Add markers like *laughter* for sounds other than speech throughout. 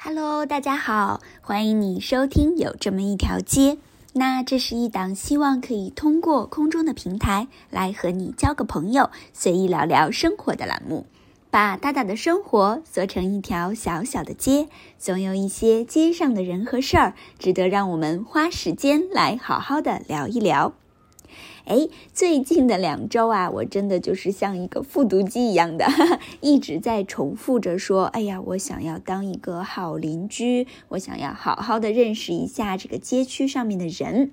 Hello，大家好，欢迎你收听有这么一条街。那这是一档希望可以通过空中的平台来和你交个朋友、随意聊聊生活的栏目。把大大的生活缩成一条小小的街，总有一些街上的人和事儿值得让我们花时间来好好的聊一聊。哎，最近的两周啊，我真的就是像一个复读机一样的，*laughs* 一直在重复着说：“哎呀，我想要当一个好邻居，我想要好好的认识一下这个街区上面的人。”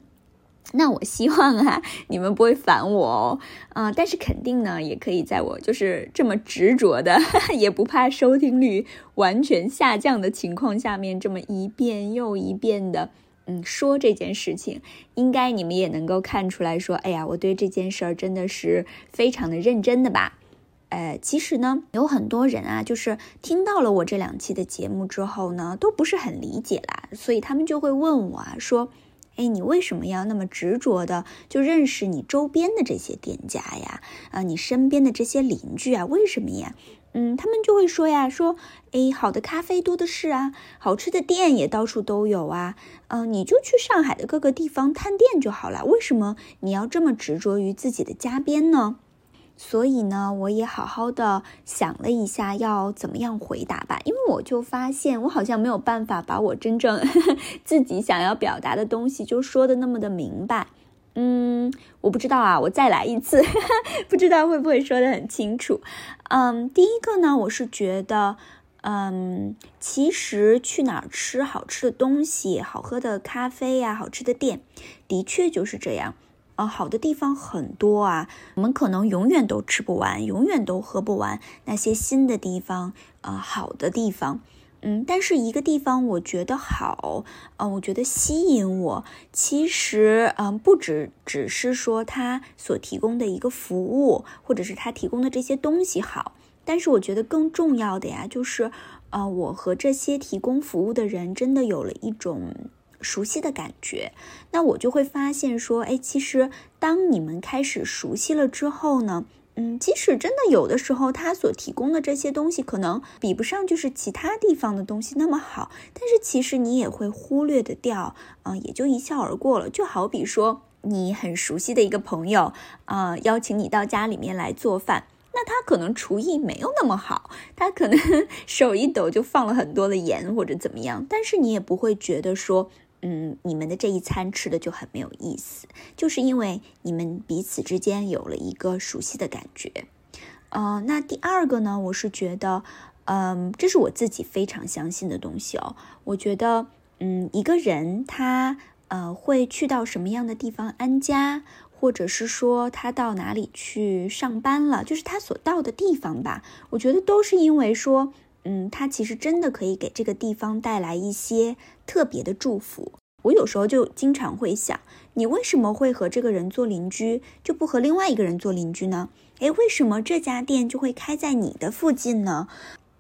那我希望啊，你们不会烦我哦，啊，但是肯定呢，也可以在我就是这么执着的，*laughs* 也不怕收听率完全下降的情况下面，这么一遍又一遍的。嗯，说这件事情，应该你们也能够看出来说，哎呀，我对这件事儿真的是非常的认真的吧？呃，其实呢，有很多人啊，就是听到了我这两期的节目之后呢，都不是很理解啦，所以他们就会问我啊，说，哎，你为什么要那么执着的就认识你周边的这些店家呀？啊，你身边的这些邻居啊，为什么呀？嗯，他们就会说呀，说，哎，好的咖啡多的是啊，好吃的店也到处都有啊，嗯，你就去上海的各个地方探店就好了，为什么你要这么执着于自己的家边呢？所以呢，我也好好的想了一下，要怎么样回答吧，因为我就发现我好像没有办法把我真正 *laughs* 自己想要表达的东西就说的那么的明白。嗯，我不知道啊，我再来一次，*laughs* 不知道会不会说的很清楚。嗯，第一个呢，我是觉得，嗯，其实去哪儿吃好吃的东西、好喝的咖啡呀、好吃的店，的确就是这样。呃，好的地方很多啊，我们可能永远都吃不完，永远都喝不完那些新的地方，呃，好的地方。嗯，但是一个地方我觉得好，嗯，我觉得吸引我，其实，嗯，不只只是说他所提供的一个服务，或者是他提供的这些东西好，但是我觉得更重要的呀，就是，呃，我和这些提供服务的人真的有了一种熟悉的感觉，那我就会发现说，哎，其实当你们开始熟悉了之后呢。嗯，即使真的有的时候，他所提供的这些东西可能比不上就是其他地方的东西那么好，但是其实你也会忽略的掉，啊，也就一笑而过了。就好比说，你很熟悉的一个朋友，啊，邀请你到家里面来做饭，那他可能厨艺没有那么好，他可能 *laughs* 手一抖就放了很多的盐或者怎么样，但是你也不会觉得说。嗯，你们的这一餐吃的就很没有意思，就是因为你们彼此之间有了一个熟悉的感觉。呃，那第二个呢，我是觉得，嗯，这是我自己非常相信的东西哦。我觉得，嗯，一个人他呃会去到什么样的地方安家，或者是说他到哪里去上班了，就是他所到的地方吧。我觉得都是因为说。嗯，它其实真的可以给这个地方带来一些特别的祝福。我有时候就经常会想，你为什么会和这个人做邻居，就不和另外一个人做邻居呢？诶，为什么这家店就会开在你的附近呢？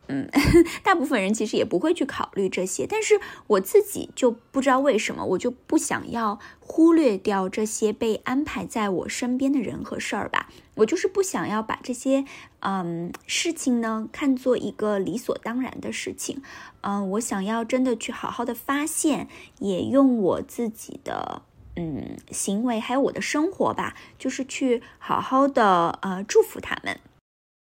嗯，*laughs* 大部分人其实也不会去考虑这些，但是我自己就不知道为什么，我就不想要忽略掉这些被安排在我身边的人和事儿吧。我就是不想要把这些嗯事情呢看作一个理所当然的事情。嗯，我想要真的去好好的发现，也用我自己的嗯行为还有我的生活吧，就是去好好的呃祝福他们。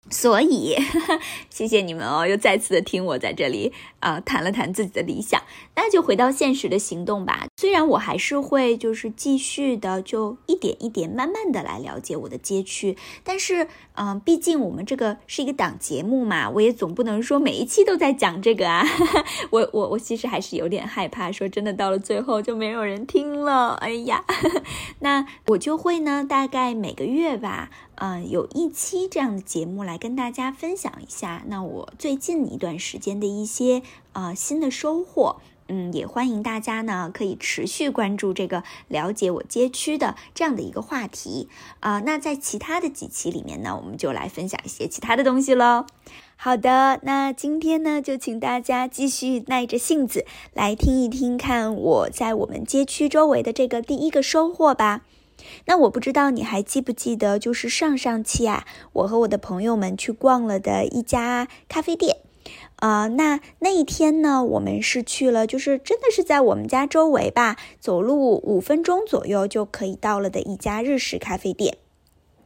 所以，*laughs* 谢谢你们哦，又再次的听我在这里啊谈了谈自己的理想，那就回到现实的行动吧。虽然我还是会就是继续的，就一点一点慢慢的来了解我的街区，但是，嗯，毕竟我们这个是一个档节目嘛，我也总不能说每一期都在讲这个啊。*laughs* 我我我其实还是有点害怕，说真的到了最后就没有人听了，哎呀，*laughs* 那我就会呢，大概每个月吧。嗯，有一期这样的节目来跟大家分享一下，那我最近一段时间的一些呃新的收获，嗯，也欢迎大家呢可以持续关注这个了解我街区的这样的一个话题啊。那在其他的几期里面呢，我们就来分享一些其他的东西喽。好的，那今天呢，就请大家继续耐着性子来听一听，看我在我们街区周围的这个第一个收获吧。那我不知道你还记不记得，就是上上期啊，我和我的朋友们去逛了的一家咖啡店。啊，那那一天呢，我们是去了，就是真的是在我们家周围吧，走路五分钟左右就可以到了的一家日式咖啡店。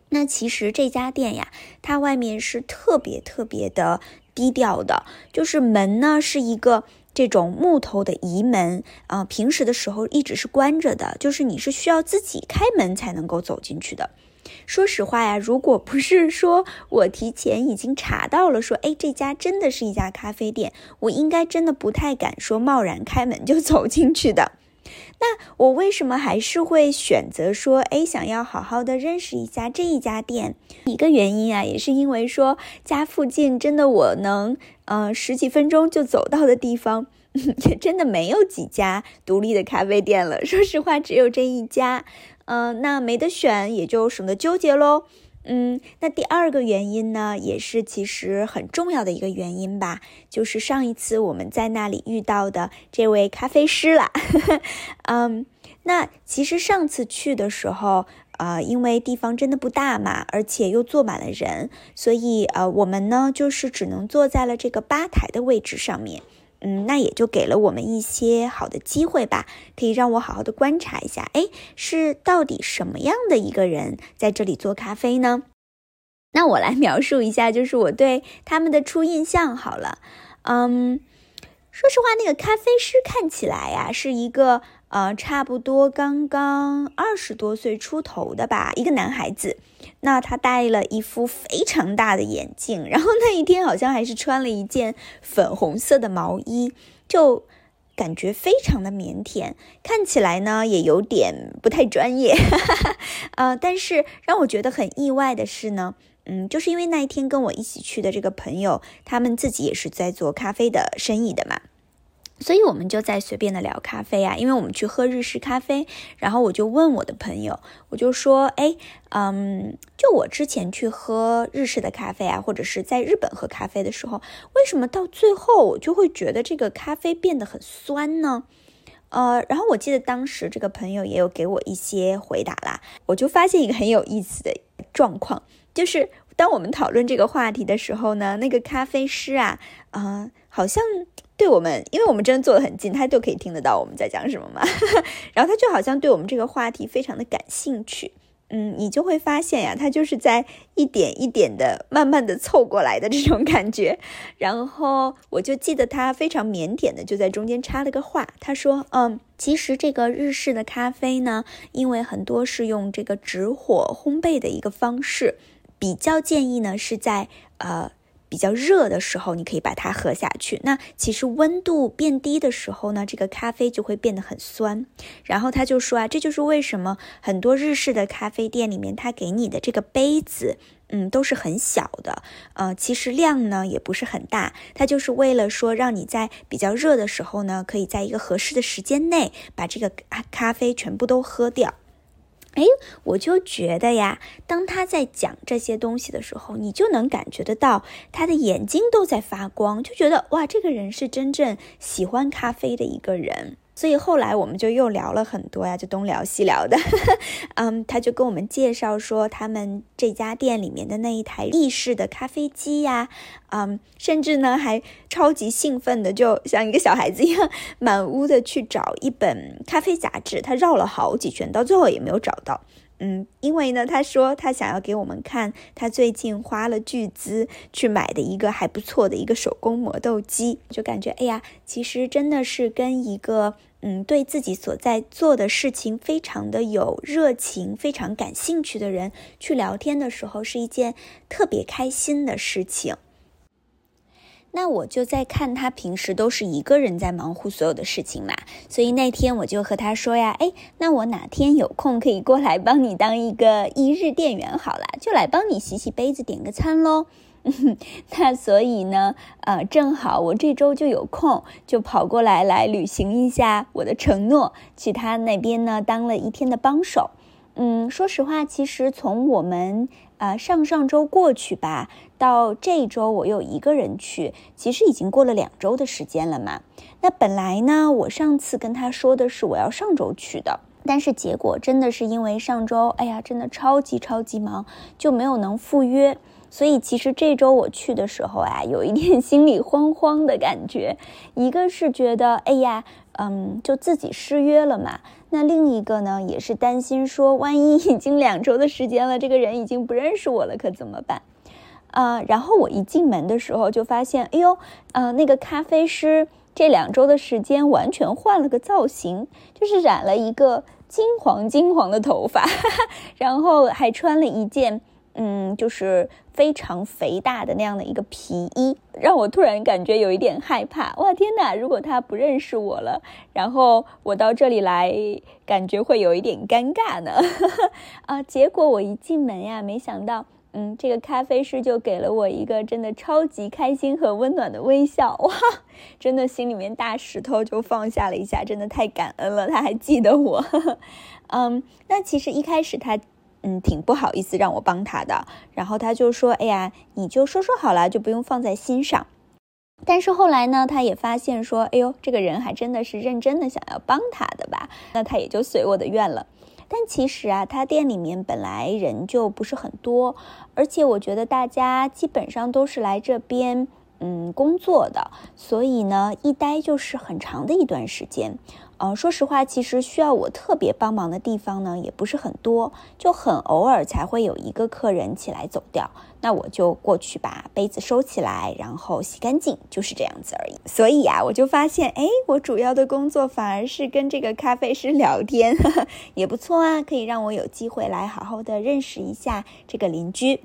那其实这家店呀，它外面是特别特别的低调的，就是门呢是一个这种木头的移门啊，平时的时候一直是关着的，就是你是需要自己开门才能够走进去的。说实话呀，如果不是说我提前已经查到了，说哎这家真的是一家咖啡店，我应该真的不太敢说贸然开门就走进去的。那我为什么还是会选择说，哎，想要好好的认识一下这一家店？一个原因啊，也是因为说家附近真的我能，呃，十几分钟就走到的地方，*laughs* 也真的没有几家独立的咖啡店了。说实话，只有这一家，嗯，那没得选，也就省得纠结喽。嗯，那第二个原因呢，也是其实很重要的一个原因吧，就是上一次我们在那里遇到的这位咖啡师了。*laughs* 嗯，那其实上次去的时候，呃，因为地方真的不大嘛，而且又坐满了人，所以呃，我们呢就是只能坐在了这个吧台的位置上面。嗯，那也就给了我们一些好的机会吧，可以让我好好的观察一下，哎，是到底什么样的一个人在这里做咖啡呢？那我来描述一下，就是我对他们的初印象好了。嗯，说实话，那个咖啡师看起来呀，是一个。呃，差不多刚刚二十多岁出头的吧，一个男孩子。那他戴了一副非常大的眼镜，然后那一天好像还是穿了一件粉红色的毛衣，就感觉非常的腼腆，看起来呢也有点不太专业。*laughs* 呃，但是让我觉得很意外的是呢，嗯，就是因为那一天跟我一起去的这个朋友，他们自己也是在做咖啡的生意的嘛。所以我们就在随便的聊咖啡啊，因为我们去喝日式咖啡，然后我就问我的朋友，我就说，哎，嗯，就我之前去喝日式的咖啡啊，或者是在日本喝咖啡的时候，为什么到最后我就会觉得这个咖啡变得很酸呢？呃，然后我记得当时这个朋友也有给我一些回答啦，我就发现一个很有意思的状况，就是当我们讨论这个话题的时候呢，那个咖啡师啊，啊，好像。对我们，因为我们真的坐得很近，他就可以听得到我们在讲什么嘛。*laughs* 然后他就好像对我们这个话题非常的感兴趣，嗯，你就会发现呀，他就是在一点一点的慢慢的凑过来的这种感觉。*laughs* 然后我就记得他非常腼腆的就在中间插了个话，他说：“嗯，其实这个日式的咖啡呢，因为很多是用这个直火烘焙的一个方式，比较建议呢是在呃。”比较热的时候，你可以把它喝下去。那其实温度变低的时候呢，这个咖啡就会变得很酸。然后他就说啊，这就是为什么很多日式的咖啡店里面，他给你的这个杯子，嗯，都是很小的。呃，其实量呢也不是很大，它就是为了说让你在比较热的时候呢，可以在一个合适的时间内把这个咖啡全部都喝掉。哎，我就觉得呀，当他在讲这些东西的时候，你就能感觉得到他的眼睛都在发光，就觉得哇，这个人是真正喜欢咖啡的一个人。所以后来我们就又聊了很多呀，就东聊西聊的。*laughs* 嗯，他就跟我们介绍说他们这家店里面的那一台意式的咖啡机呀，嗯，甚至呢还超级兴奋的，就像一个小孩子一样，满屋的去找一本咖啡杂志。他绕了好几圈，到最后也没有找到。嗯，因为呢，他说他想要给我们看他最近花了巨资去买的一个还不错的一个手工磨豆机，就感觉哎呀，其实真的是跟一个嗯对自己所在做的事情非常的有热情、非常感兴趣的人去聊天的时候，是一件特别开心的事情。那我就在看他平时都是一个人在忙乎所有的事情嘛，所以那天我就和他说呀，哎，那我哪天有空可以过来帮你当一个一日店员好了，就来帮你洗洗杯子、点个餐喽。*laughs* 那所以呢，呃，正好我这周就有空，就跑过来来履行一下我的承诺，去他那边呢当了一天的帮手。嗯，说实话，其实从我们啊上上周过去吧，到这一周我又一个人去，其实已经过了两周的时间了嘛。那本来呢，我上次跟他说的是我要上周去的，但是结果真的是因为上周，哎呀，真的超级超级忙，就没有能赴约。所以其实这周我去的时候啊，有一点 *laughs* 心里慌慌的感觉。一个是觉得，哎呀，嗯，就自己失约了嘛。那另一个呢，也是担心说，万一已经两周的时间了，这个人已经不认识我了，可怎么办？啊，然后我一进门的时候就发现，哎呦，呃，那个咖啡师这两周的时间完全换了个造型，就是染了一个金黄金黄的头发，*laughs* 然后还穿了一件，嗯，就是非常肥大的那样的一个皮衣，让我突然感觉有一点害怕。哇，天哪！如果他不认识我了，然后我到这里来，感觉会有一点尴尬呢。*laughs* 啊，结果我一进门呀，没想到。嗯，这个咖啡师就给了我一个真的超级开心和温暖的微笑，哇，真的心里面大石头就放下了一下，真的太感恩了，他还记得我。*laughs* 嗯，那其实一开始他嗯挺不好意思让我帮他的，然后他就说，哎呀，你就说说好了，就不用放在心上。但是后来呢，他也发现说，哎呦，这个人还真的是认真的想要帮他的吧，那他也就随我的愿了。但其实啊，他店里面本来人就不是很多，而且我觉得大家基本上都是来这边嗯工作的，所以呢，一待就是很长的一段时间。呃，说实话，其实需要我特别帮忙的地方呢，也不是很多，就很偶尔才会有一个客人起来走掉，那我就过去把杯子收起来，然后洗干净，就是这样子而已。所以啊，我就发现，哎，我主要的工作反而是跟这个咖啡师聊天，*laughs* 也不错啊，可以让我有机会来好好的认识一下这个邻居。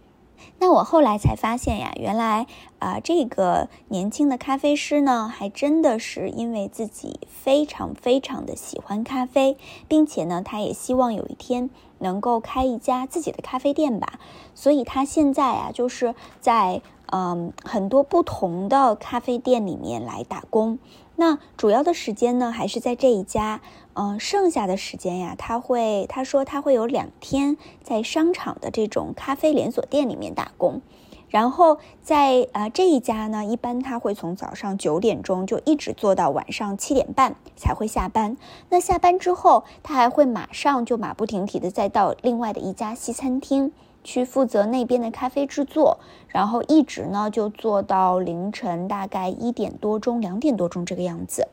那我后来才发现呀，原来啊，这个年轻的咖啡师呢，还真的是因为自己非常非常的喜欢咖啡，并且呢，他也希望有一天能够开一家自己的咖啡店吧。所以他现在啊，就是在嗯很多不同的咖啡店里面来打工。那主要的时间呢，还是在这一家。嗯，剩下的时间呀，他会他说他会有两天在商场的这种咖啡连锁店里面打工，然后在啊这一家呢，一般他会从早上九点钟就一直做到晚上七点半才会下班。那下班之后，他还会马上就马不停蹄的再到另外的一家西餐厅去负责那边的咖啡制作，然后一直呢就做到凌晨大概一点多钟、两点多钟这个样子。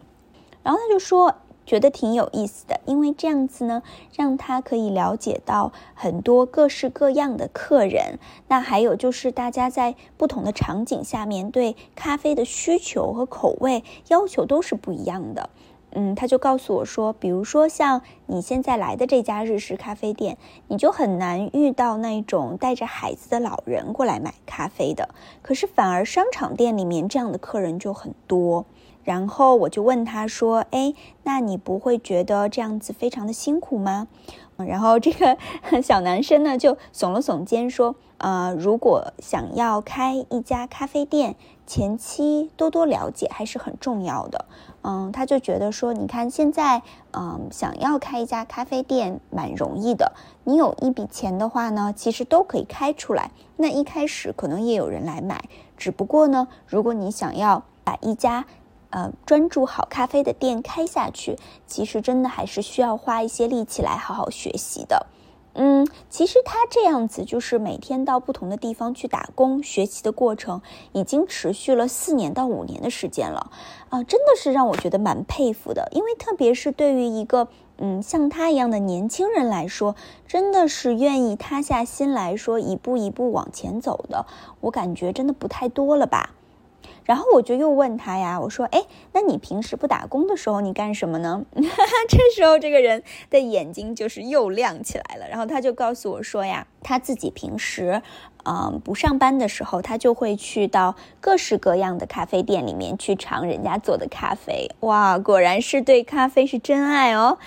然后他就说。觉得挺有意思的，因为这样子呢，让他可以了解到很多各式各样的客人。那还有就是大家在不同的场景下面对咖啡的需求和口味要求都是不一样的。嗯，他就告诉我说，比如说像你现在来的这家日式咖啡店，你就很难遇到那种带着孩子的老人过来买咖啡的。可是反而商场店里面这样的客人就很多。然后我就问他说：“哎，那你不会觉得这样子非常的辛苦吗？”然后这个 *laughs* 小男生呢就耸了耸肩说：“呃，如果想要开一家咖啡店，前期多多了解还是很重要的。”嗯，他就觉得说：“你看现在，嗯，想要开一家咖啡店蛮容易的，你有一笔钱的话呢，其实都可以开出来。那一开始可能也有人来买，只不过呢，如果你想要把一家……”呃，专注好咖啡的店开下去，其实真的还是需要花一些力气来好好学习的。嗯，其实他这样子就是每天到不同的地方去打工学习的过程，已经持续了四年到五年的时间了。啊，真的是让我觉得蛮佩服的，因为特别是对于一个嗯像他一样的年轻人来说，真的是愿意塌下心来说一步一步往前走的，我感觉真的不太多了吧。然后我就又问他呀，我说，哎，那你平时不打工的时候你干什么呢？*laughs* 这时候这个人的眼睛就是又亮起来了。然后他就告诉我说呀，他自己平时，嗯，不上班的时候，他就会去到各式各样的咖啡店里面去尝人家做的咖啡。哇，果然是对咖啡是真爱哦。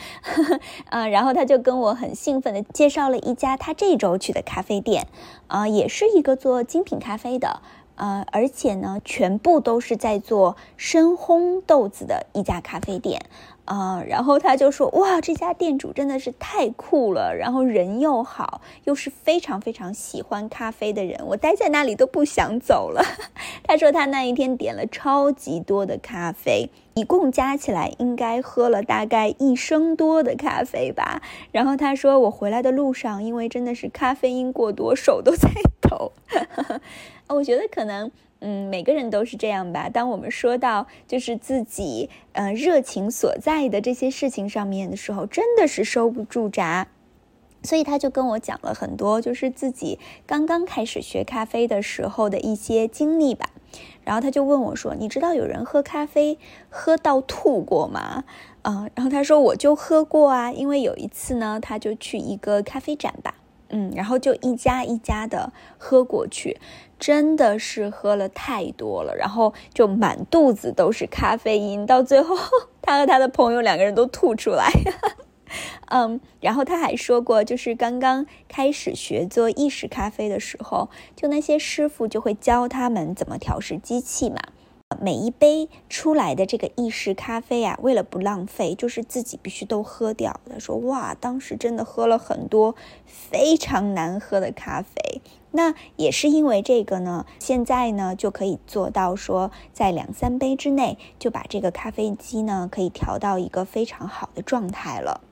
嗯，*laughs* 然后他就跟我很兴奋的介绍了一家他这周去的咖啡店，啊，也是一个做精品咖啡的。呃，而且呢，全部都是在做深烘豆子的一家咖啡店。啊，然后他就说：“哇，这家店主真的是太酷了，然后人又好，又是非常非常喜欢咖啡的人，我待在那里都不想走了。*laughs* ”他说他那一天点了超级多的咖啡，一共加起来应该喝了大概一升多的咖啡吧。然后他说我回来的路上，因为真的是咖啡因过多，手都在抖。*laughs* 我觉得可能。嗯，每个人都是这样吧。当我们说到就是自己呃热情所在的这些事情上面的时候，真的是收不住闸。所以他就跟我讲了很多，就是自己刚刚开始学咖啡的时候的一些经历吧。然后他就问我说：“你知道有人喝咖啡喝到吐过吗？”嗯，然后他说：“我就喝过啊，因为有一次呢，他就去一个咖啡展吧。”嗯，然后就一家一家的喝过去，真的是喝了太多了，然后就满肚子都是咖啡因，到最后他和他的朋友两个人都吐出来。*laughs* 嗯，然后他还说过，就是刚刚开始学做意式咖啡的时候，就那些师傅就会教他们怎么调试机器嘛。每一杯出来的这个意式咖啡啊，为了不浪费，就是自己必须都喝掉。他说：“哇，当时真的喝了很多非常难喝的咖啡。那也是因为这个呢，现在呢就可以做到说，在两三杯之内就把这个咖啡机呢可以调到一个非常好的状态了。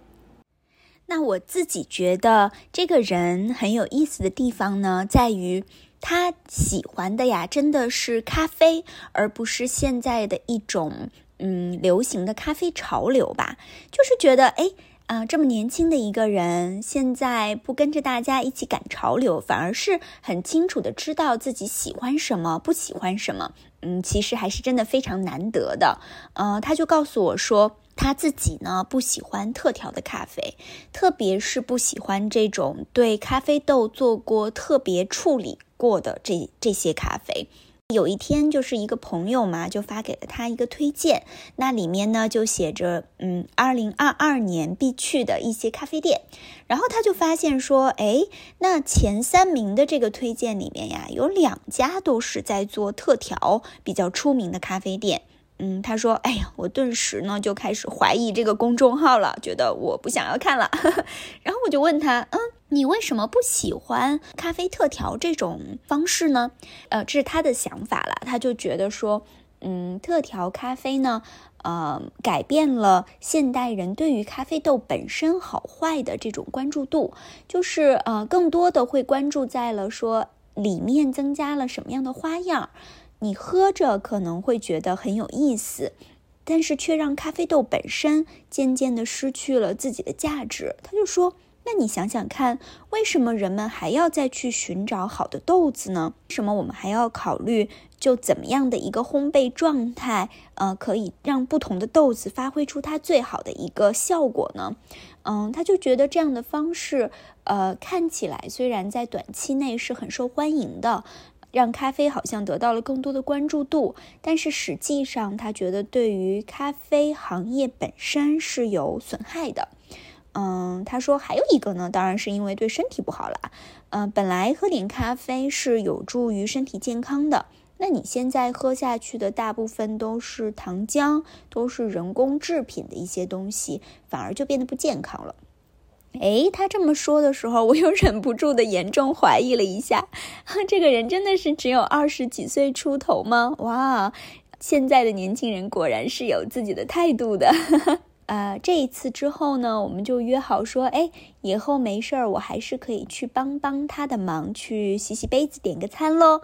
那我自己觉得这个人很有意思的地方呢，在于。”他喜欢的呀，真的是咖啡，而不是现在的一种嗯流行的咖啡潮流吧。就是觉得，哎啊，这么年轻的一个人，现在不跟着大家一起赶潮流，反而是很清楚的知道自己喜欢什么，不喜欢什么。嗯，其实还是真的非常难得的。呃，他就告诉我说。他自己呢不喜欢特调的咖啡，特别是不喜欢这种对咖啡豆做过特别处理过的这这些咖啡。有一天，就是一个朋友嘛，就发给了他一个推荐，那里面呢就写着，嗯，二零二二年必去的一些咖啡店。然后他就发现说，哎，那前三名的这个推荐里面呀，有两家都是在做特调比较出名的咖啡店。嗯，他说：“哎呀，我顿时呢就开始怀疑这个公众号了，觉得我不想要看了。*laughs* 然后我就问他：，嗯，你为什么不喜欢咖啡特调这种方式呢？呃，这是他的想法了。他就觉得说，嗯，特调咖啡呢，呃，改变了现代人对于咖啡豆本身好坏的这种关注度，就是呃，更多的会关注在了说里面增加了什么样的花样。”你喝着可能会觉得很有意思，但是却让咖啡豆本身渐渐的失去了自己的价值。他就说：“那你想想看，为什么人们还要再去寻找好的豆子呢？为什么我们还要考虑就怎么样的一个烘焙状态，呃，可以让不同的豆子发挥出它最好的一个效果呢？嗯，他就觉得这样的方式，呃，看起来虽然在短期内是很受欢迎的。”让咖啡好像得到了更多的关注度，但是实际上他觉得对于咖啡行业本身是有损害的。嗯，他说还有一个呢，当然是因为对身体不好了。嗯，本来喝点咖啡是有助于身体健康的，那你现在喝下去的大部分都是糖浆，都是人工制品的一些东西，反而就变得不健康了。哎，他这么说的时候，我又忍不住的严重怀疑了一下，*laughs* 这个人真的是只有二十几岁出头吗？哇，现在的年轻人果然是有自己的态度的。*laughs* 呃，这一次之后呢，我们就约好说，哎，以后没事儿，我还是可以去帮帮他的忙，去洗洗杯子，点个餐喽。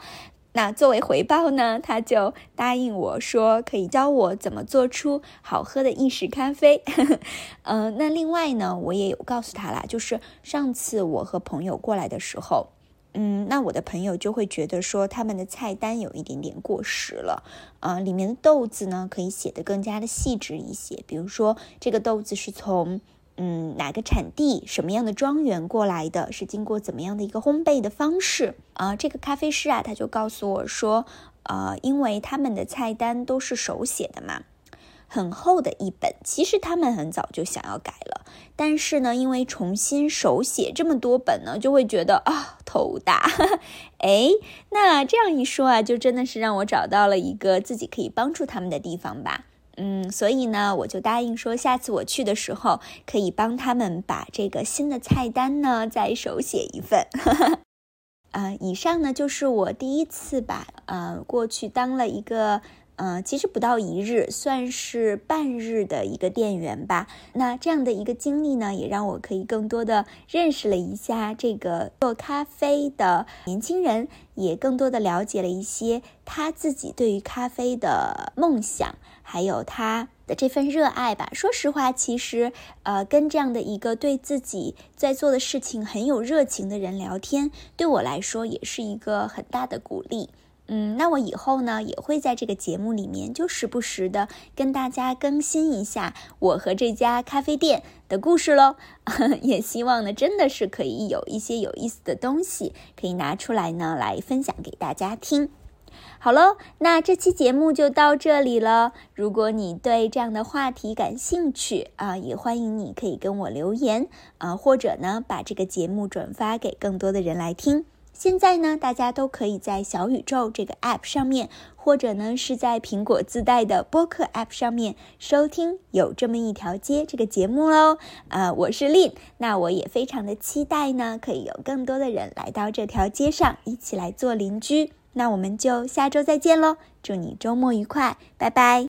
那作为回报呢，他就答应我说可以教我怎么做出好喝的意式咖啡。嗯，*laughs* 那另外呢，我也有告诉他啦，就是上次我和朋友过来的时候，嗯，那我的朋友就会觉得说他们的菜单有一点点过时了，啊，里面的豆子呢可以写得更加的细致一些，比如说这个豆子是从。嗯，哪个产地、什么样的庄园过来的？是经过怎么样的一个烘焙的方式啊？这个咖啡师啊，他就告诉我说，呃，因为他们的菜单都是手写的嘛，很厚的一本。其实他们很早就想要改了，但是呢，因为重新手写这么多本呢，就会觉得啊头大。*laughs* 哎，那这样一说啊，就真的是让我找到了一个自己可以帮助他们的地方吧。嗯，所以呢，我就答应说，下次我去的时候，可以帮他们把这个新的菜单呢再手写一份。啊，*laughs* 以上呢就是我第一次把呃过去当了一个。嗯，其实不到一日，算是半日的一个店员吧。那这样的一个经历呢，也让我可以更多的认识了一下这个做咖啡的年轻人，也更多的了解了一些他自己对于咖啡的梦想，还有他的这份热爱吧。说实话，其实呃，跟这样的一个对自己在做的事情很有热情的人聊天，对我来说也是一个很大的鼓励。嗯，那我以后呢也会在这个节目里面，就时不时的跟大家更新一下我和这家咖啡店的故事喽。*laughs* 也希望呢，真的是可以有一些有意思的东西可以拿出来呢来分享给大家听。好喽，那这期节目就到这里了。如果你对这样的话题感兴趣啊，也欢迎你可以跟我留言啊，或者呢把这个节目转发给更多的人来听。现在呢，大家都可以在小宇宙这个 App 上面，或者呢是在苹果自带的播客 App 上面收听有这么一条街这个节目喽。啊，我是 Lin，那我也非常的期待呢，可以有更多的人来到这条街上，一起来做邻居。那我们就下周再见喽，祝你周末愉快，拜拜。